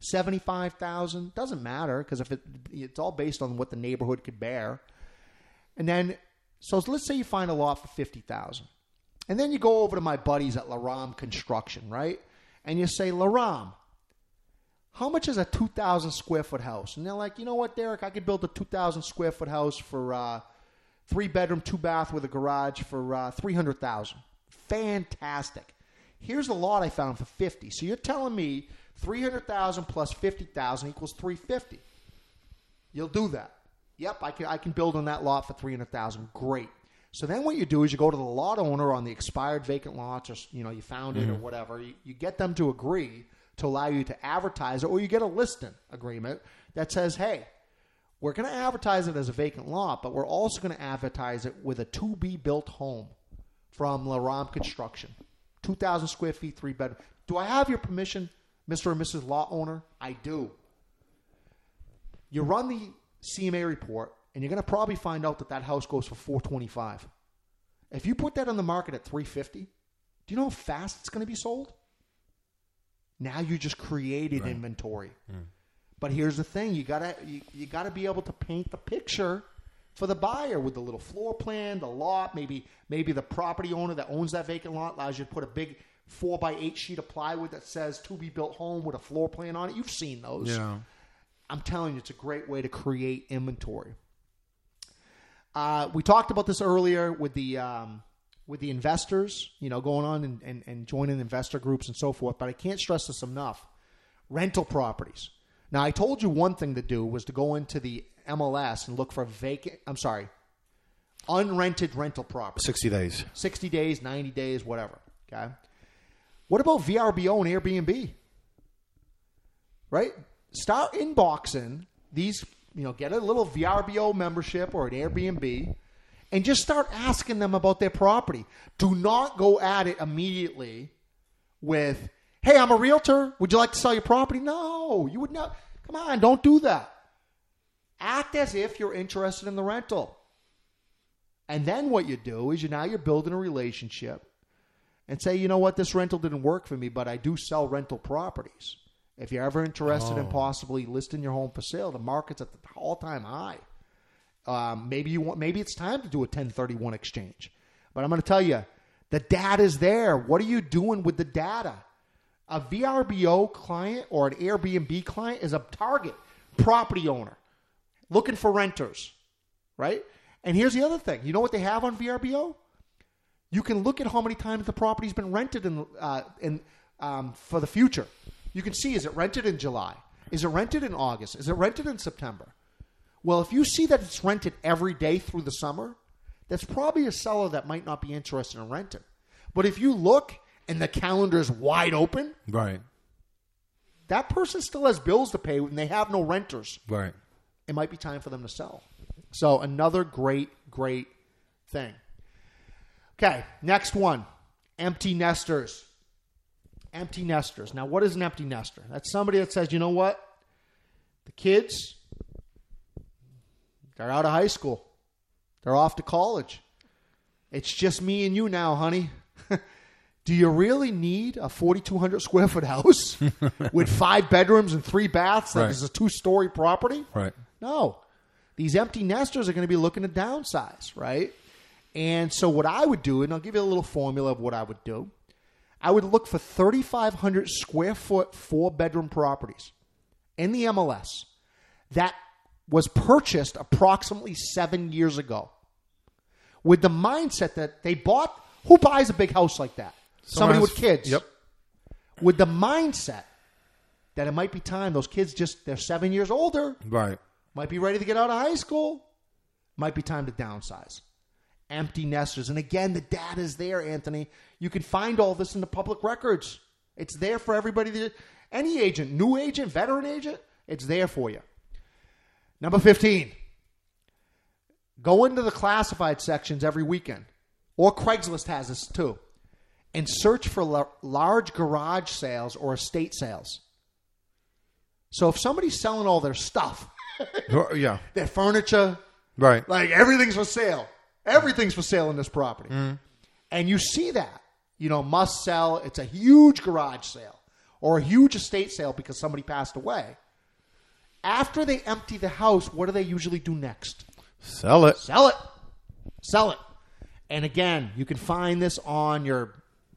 Speaker 2: 75,000? Doesn't matter because if it it's all based on what the neighborhood could bear. And then so let's say you find a lot for 50,000. And then you go over to my buddies at Laram Construction, right? And you say, "Laram, how much is a 2,000 square foot house?" And they're like, "You know what, Derek? I could build a 2,000 square foot house for uh, three bedroom, two bath with a garage for uh, 300,000." Fantastic. Here's a lot I found for 50. So you're telling me 300,000 plus 50,000 equals 350. You'll do that. Yep, I can I can build on that lot for 300,000. Great. So then what you do is you go to the lot owner on the expired vacant lots or you know you found it or whatever. You, you get them to agree to allow you to advertise it or you get a listing agreement that says, "Hey, we're going to advertise it as a vacant lot, but we're also going to advertise it with a to be built home from Laram Construction. 2,000 square feet, three bedroom. Do I have your permission, Mr. and Mrs. Lot Owner? I do. You run the CMA report, and you're going to probably find out that that house goes for 425. If you put that on the market at 350, do you know how fast it's going to be sold? Now you just created inventory. But here's the thing: you gotta you, you gotta be able to paint the picture for the buyer with the little floor plan, the lot, maybe maybe the property owner that owns that vacant lot allows you to put a big four by eight sheet of plywood that says "to be built home" with a floor plan on it. You've seen those.
Speaker 1: Yeah.
Speaker 2: I'm telling you, it's a great way to create inventory. Uh, we talked about this earlier with the um, with the investors, you know, going on and, and, and joining investor groups and so forth. But I can't stress this enough: rental properties. Now, I told you one thing to do was to go into the MLS and look for vacant. I'm sorry, unrented rental properties.
Speaker 1: 60 days.
Speaker 2: 60 days, 90 days, whatever. Okay. What about VRBO and Airbnb? Right? Start inboxing these, you know, get a little VRBO membership or an Airbnb and just start asking them about their property. Do not go at it immediately with, hey, I'm a realtor. Would you like to sell your property? No, you would not. Come on, don't do that. Act as if you're interested in the rental. And then what you do is you now you're building a relationship and say, you know what, this rental didn't work for me, but I do sell rental properties. If you're ever interested in oh. possibly listing your home for sale, the market's at the all time high. Um, maybe you want, maybe it's time to do a 1031 exchange. But I'm going to tell you, the data is there. What are you doing with the data? A VRBO client or an Airbnb client is a target property owner looking for renters, right? And here's the other thing. You know what they have on VRBO? You can look at how many times the property's been rented in, uh, in um, for the future. You can see is it rented in July? Is it rented in August? Is it rented in September? Well, if you see that it's rented every day through the summer, that's probably a seller that might not be interested in renting. But if you look and the calendar is wide open,
Speaker 1: Right.
Speaker 2: that person still has bills to pay and they have no renters.
Speaker 1: Right.
Speaker 2: It might be time for them to sell. So, another great, great thing. Okay, next one empty nesters. Empty nesters. Now, what is an empty nester? That's somebody that says, you know what? The kids, they're out of high school, they're off to college. It's just me and you now, honey. Do you really need a 4,200 square foot house with five bedrooms and three baths that
Speaker 1: Right.
Speaker 2: is a two story property?
Speaker 1: Right.
Speaker 2: No. These empty nesters are going to be looking to downsize, right? And so what I would do, and I'll give you a little formula of what I would do. I would look for 3,500 square foot, four bedroom properties in the MLS that was purchased approximately seven years ago with the mindset that they bought. Who buys a big house like that? Somebody
Speaker 1: Someone
Speaker 2: with kids.
Speaker 1: Yep.
Speaker 2: With the mindset that it might be time those kids just they're seven years older
Speaker 1: Right.
Speaker 2: might be ready to get out of high school. might be time to downsize. Empty nesters. And again, the data is there, Anthony. You can find all this in the public records. It's there for everybody. To, any agent, new agent, veteran agent, it's there for you. Number 15. Go into the classified sections every weekend, or Craigslist has this too, and search for la- large garage sales or estate sales. So if somebody's selling all their stuff, oh,
Speaker 1: yeah.
Speaker 2: their furniture,
Speaker 1: Right.
Speaker 2: like everything's for sale, everything's for sale in this property, mm-hmm. and you see that, you know, must sell. It's a huge garage sale or a huge estate sale because somebody passed away. After they empty the house, what do they usually do next?
Speaker 1: Sell it.
Speaker 2: Sell it. Sell it. And again, you can find this on your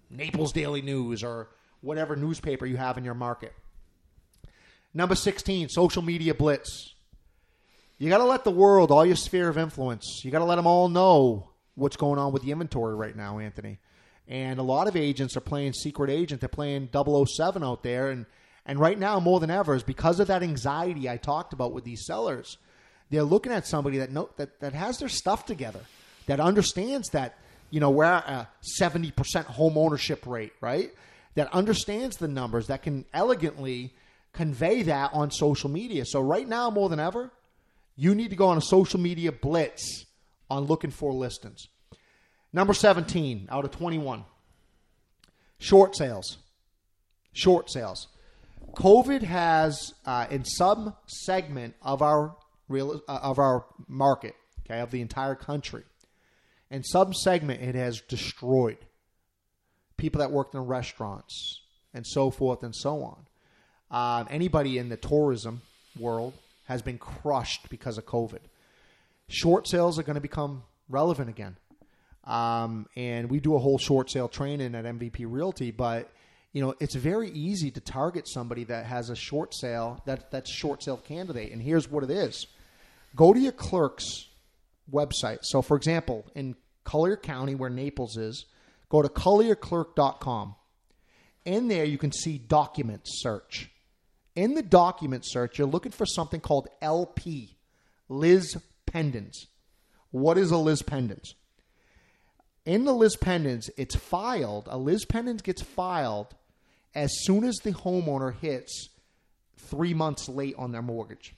Speaker 2: Naples Daily News or whatever newspaper you have in your market. Number 16, social media blitz. You got to let the world, all your sphere of influence, you got to let them all know what's going on with the inventory right now, Anthony. And a lot of agents are playing secret agent. They're playing 007 out there. And, and right now, more than ever, is because of that anxiety I talked about with these sellers. They're looking at somebody that know, that, that has their stuff together, that understands that, you know, we're at a 70% home ownership rate, right? That understands the numbers, that can elegantly convey that on social media. So right now, more than ever, you need to go on a social media blitz on looking for listings. Number 17 out of 21. Short sales. Short sales. COVID has, uh, in some segment of our real uh, of our market, okay, of the entire country, in some segment, it has destroyed people that worked in restaurants and so forth and so on. Um, anybody in the tourism world has been crushed because of COVID. Short sales are going to become relevant again. Um, and we do a whole short sale training at MVP Realty, but you know it's very easy to target somebody that has a short sale that that's short sale candidate. And here's what it is: go to your clerk's website. So, for example, in Collier County, where Naples is, go to collierclerk.com. In there, you can see document search. In the document search, you're looking for something called LP, Lis Pendens. What is a Lis Pendens? In the Lis Pendens, it's filed. A Lis Pendens gets filed as soon as the homeowner hits three months late on their mortgage.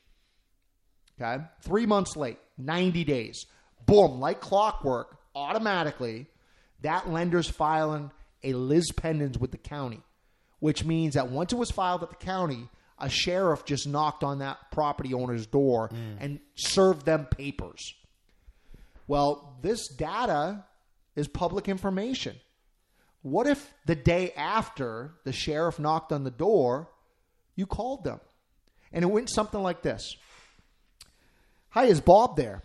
Speaker 2: Okay? Three months late, 90 days. Boom, like clockwork, automatically, that lender's filing a Lis Pendens with the county, which means that once it was filed at the county, a sheriff just knocked on that property owner's door mm. and served them papers. Well, this data is public information. What if the day after the sheriff knocked on the door, you called them? And it went something like this Hi, is Bob there?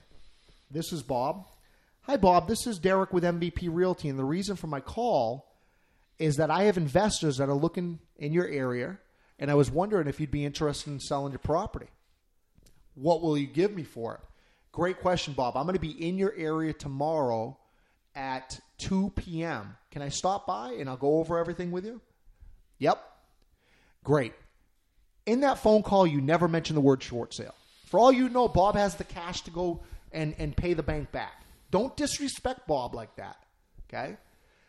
Speaker 2: This is Bob. Hi, Bob. This is Derek with MVP Realty. And the reason for my call is that I have investors that are looking in your area, and I was wondering if you'd be interested in selling your property. What will you give me for it? Great question, Bob. I'm going to be in your area tomorrow at 2 p.m. Can I stop by and I'll go over everything with you? Yep. Great. In that phone call, you never mention the word short sale. For all you know, Bob has the cash to go and, and pay the bank back. Don't disrespect Bob like that. Okay?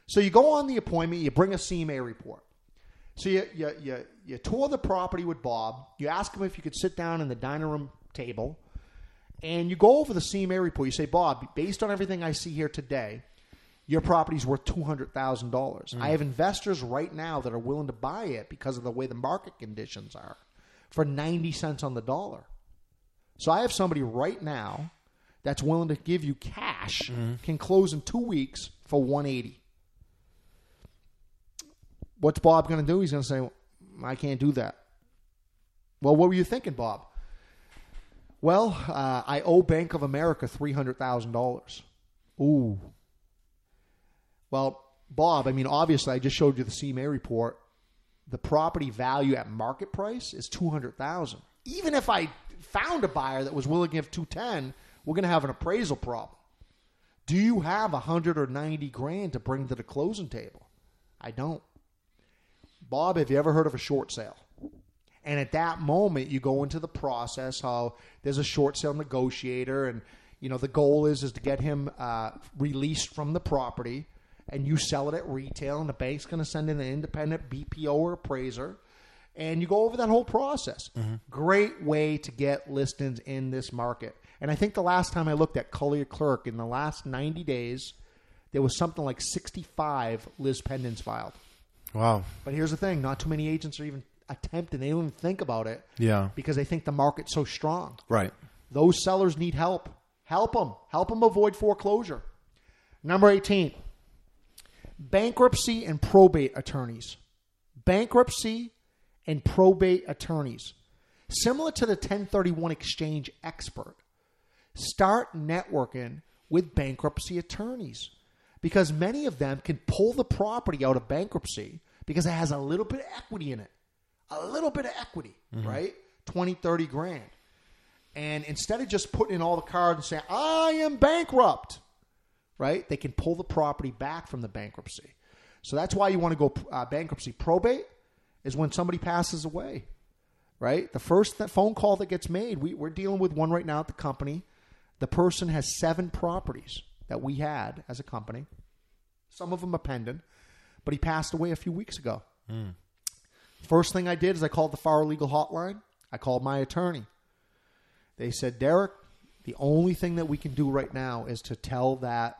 Speaker 2: So you go on the appointment, you bring a CMA report. So you, you, you, you tour the property with Bob. You ask him if you could sit down in the dining room table. And you go over the CMA report. You say, Bob, based on everything I see here today, your property's worth two hundred thousand dollars. I have investors right now that are willing to buy it because of the way the market conditions are for ninety cents on the dollar. So I have somebody right now that's willing to give you cash, can close in two weeks for one eighty. What's Bob going to do? He's going to say, "I can't do that." Well, what were you thinking, Bob? Well, uh, I owe Bank of America three hundred thousand dollars. Ooh. Well, Bob, I mean, obviously, I just showed you the CMA report. The property value at market price is two hundred thousand. Even if I found a buyer that was willing to give two ten, we're going to have an appraisal problem. Do you have a hundred or ninety grand to bring to the closing table? I don't. Bob, have you ever heard of a short sale? And at that moment, you go into the process how there's a short sale negotiator, and You know, the goal is is to get him uh, released from the property, and you sell it at retail, and the bank's going to send in an independent BPO or appraiser, and you go over that whole process. Mm-hmm. Great way to get listings in this market. And I think the last time I looked at Collier Clerk in the last 90 days, there was something like 65 lis pendens filed.
Speaker 1: Wow.
Speaker 2: But here's the thing: not too many agents are even attempting. They don't even think about it
Speaker 1: Yeah.
Speaker 2: because they think the market's so strong.
Speaker 1: Right.
Speaker 2: Those sellers need help. Help them. Help them avoid foreclosure. Number 18. Bankruptcy and probate attorneys. Bankruptcy and probate attorneys. Similar to the 1031 exchange expert. Start networking with bankruptcy attorneys because many of them can pull the property out of bankruptcy because it has a little bit of equity in it. A little bit of equity, mm-hmm. right? 20, 30 grand. And instead of just putting in all the cards and saying, I am bankrupt, right? They can pull the property back from the bankruptcy. So that's why you want to go uh, bankruptcy. Probate is when somebody passes away, right? The first phone call that gets made, we, we're dealing with one right now at the company. The person has seven properties that we had as a company. Some of them are pending, but he passed away a few weeks ago. First thing I did is I called the FAR Legal Hotline. I called my attorney. They said, Derek, the only thing that we can do right now is to tell that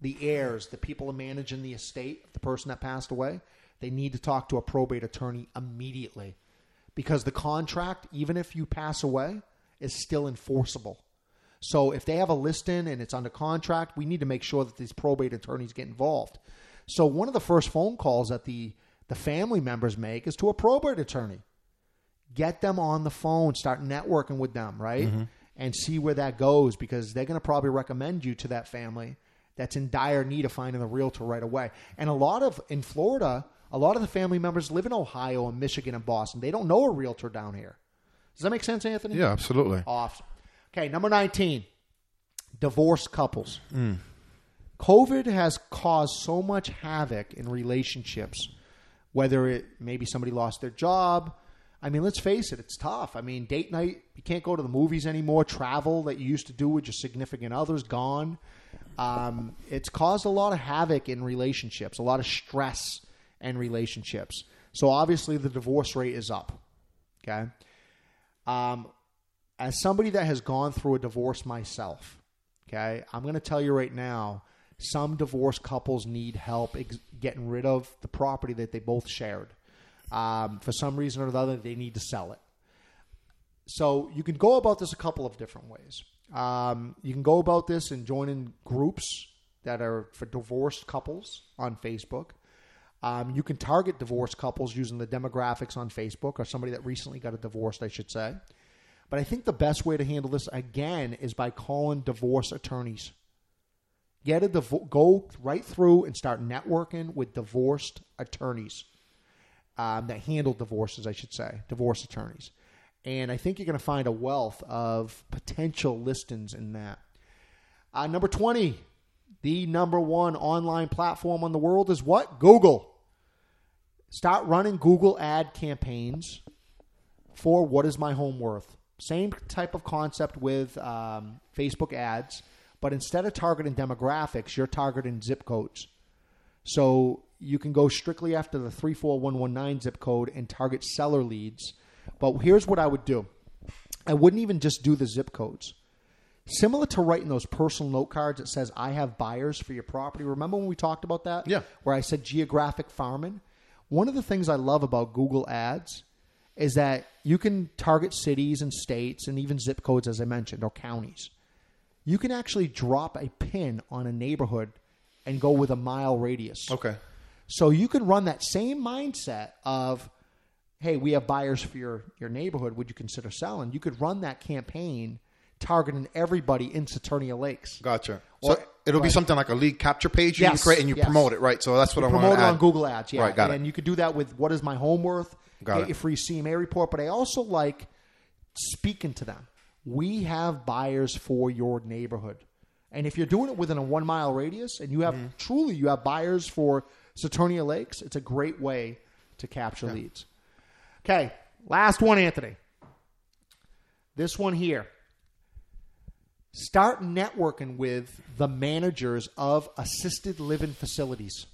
Speaker 2: the heirs, the people managing the estate of the person that passed away, they need to talk to a probate attorney immediately. Because the contract, even if you pass away, is still enforceable. So if they have a listing and it's under contract, we need to make sure that these probate attorneys get involved. So one of the first phone calls that the the family members make is to a probate attorney. Get them on the phone, start networking with them, right? Mm-hmm. And see where that goes because they're going to probably recommend you to that family that's in dire need of finding a realtor right away. And a lot of in Florida, a lot of the family members live in Ohio and Michigan and Boston. They don't know a realtor down here. Does that make sense, Anthony?
Speaker 1: Yeah, absolutely.
Speaker 2: Awesome. Okay, number 19, divorced couples. Hmm. COVID has caused so much havoc in relationships, whether it maybe somebody lost their job. I mean, let's face it, it's tough. I mean, date night, you can't go to the movies anymore. Travel that you used to do with your significant others gone. Um, it's caused a lot of havoc in relationships, a lot of stress in relationships. So obviously, the divorce rate is up. Okay. Um, as somebody that has gone through a divorce myself, okay, I'm going to tell you right now, some divorced couples need help ex- getting rid of the property that they both shared. Um, for some reason or another, they need to sell it. So you can go about this a couple of different ways. Um, you can go about this and join in groups that are for divorced couples on Facebook. Um, you can target divorced couples using the demographics on Facebook or somebody that recently got a divorce, I should say. But I think the best way to handle this again is by calling divorce attorneys. Get a divo- go right through and start networking with divorced attorneys um, that handle divorces, I should say, divorce attorneys. And I think you're going to find a wealth of potential listings in that. Uh, number 20, the number one online platform on the world is what? Google. Start running Google ad campaigns for what is my home worth. Same type of concept with um, Facebook ads, but instead of targeting demographics, you're targeting zip codes. So you can go strictly after the 34119 zip code and target seller leads. But here's what I would do I wouldn't even just do the zip codes. Similar to writing those personal note cards that says, I have buyers for your property. Remember when we talked about that?
Speaker 1: Yeah.
Speaker 2: Where I said geographic farming? One of the things I love about Google Ads is that you can target cities and states and even zip codes, as I mentioned, or counties. You can actually drop a pin on a neighborhood and go with a mile radius.
Speaker 1: Okay.
Speaker 2: So you can run that same mindset of, hey, we have buyers for your, your neighborhood. Would you consider selling? You could run that campaign targeting everybody in Saturnia Lakes.
Speaker 1: Gotcha.
Speaker 2: Or-
Speaker 1: so it'll be something like a lead capture page you
Speaker 2: Yes,
Speaker 1: create and you
Speaker 2: yes.
Speaker 1: promote it, right? So that's what I want
Speaker 2: Promote
Speaker 1: to
Speaker 2: it on Google Ads, yeah.
Speaker 1: Right, got
Speaker 2: and
Speaker 1: it.
Speaker 2: you could do that with what is my home worth?
Speaker 1: Got
Speaker 2: get
Speaker 1: it.
Speaker 2: your free CMA report. But I also like speaking to them. We have buyers for your neighborhood. And if you're doing it within a one mile radius and you have
Speaker 1: Mm-hmm.
Speaker 2: truly you have buyers for Saturnia Lakes, it's a great way to capture leads. Okay, last one, Anthony. This one here. Start networking with the managers of assisted living facilities.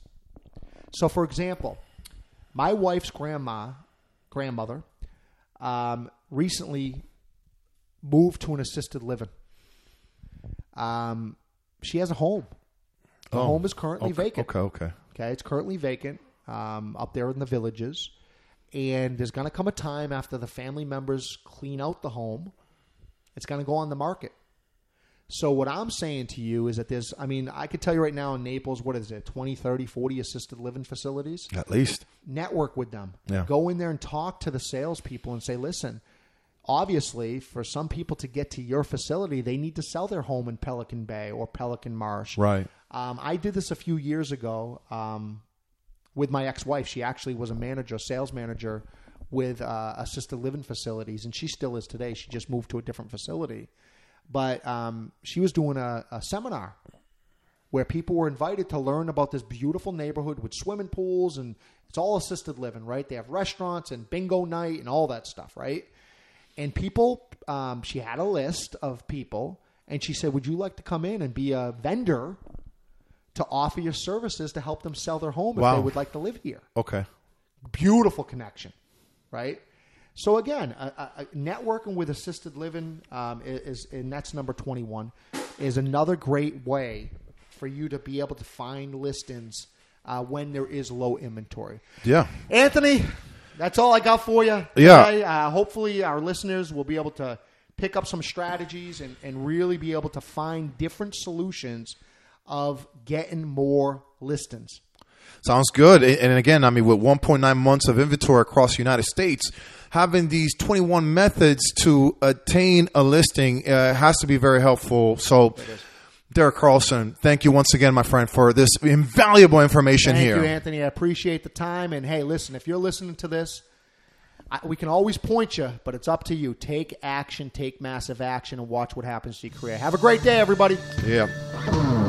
Speaker 2: So, for example, my wife's grandma, grandmother, um, recently moved to an assisted living. Um, she has a home. The
Speaker 1: Oh,
Speaker 2: home is currently
Speaker 1: okay,
Speaker 2: vacant.
Speaker 1: Okay, okay.
Speaker 2: Okay, it's currently vacant um, up there in the villages, and there's going to come a time after the family members clean out the home, it's going to go on the market. So what I'm saying to you is that there's, I mean, I could tell you right now in Naples, what is it, 20, 30, 40 assisted living facilities?
Speaker 1: At least.
Speaker 2: network with them.
Speaker 1: Yeah.
Speaker 2: Go in there and talk to the salespeople and say, listen, obviously, for some people to get to your facility, they need to sell their home in Pelican Bay or Pelican Marsh.
Speaker 1: Right.
Speaker 2: Um, I did this a few years ago um, with my ex-wife. She actually was a manager, sales manager with uh, assisted living facilities, and she still is today. She just moved to a different facility, but um, she was doing a, a seminar where people were invited to learn about this beautiful neighborhood with swimming pools and it's all assisted living, right? They have restaurants and bingo night and all that stuff, right? And people, um, she had a list of people, and she said, "Would you like to come in and be a vendor to offer your services to help them sell their home if they would like to live here?"
Speaker 1: Okay.
Speaker 2: Beautiful connection, right? So again, uh, uh, networking with assisted living um, is, and that's number twenty-one, is another great way for you to be able to find listings uh, when there is low inventory.
Speaker 1: Yeah.
Speaker 2: Anthony, that's all I got for you.
Speaker 1: Yeah.
Speaker 2: today. Uh, hopefully, our listeners will be able to pick up some strategies and, and really be able to find different solutions of getting more listings.
Speaker 1: Sounds good. And again, I mean, with 1.9 months of inventory across the United States, having these 21 methods to attain a listing uh, has to be very helpful. So, Derek Carlson, thank you once again, my friend, for this invaluable information
Speaker 2: Thank
Speaker 1: here.
Speaker 2: Thank you, Anthony. I appreciate the time. And hey, listen, if you're listening to this, I, we can always point you, but it's up to you. Take action, take massive action, and watch what happens to your career. Have a great day, everybody.
Speaker 1: Yeah.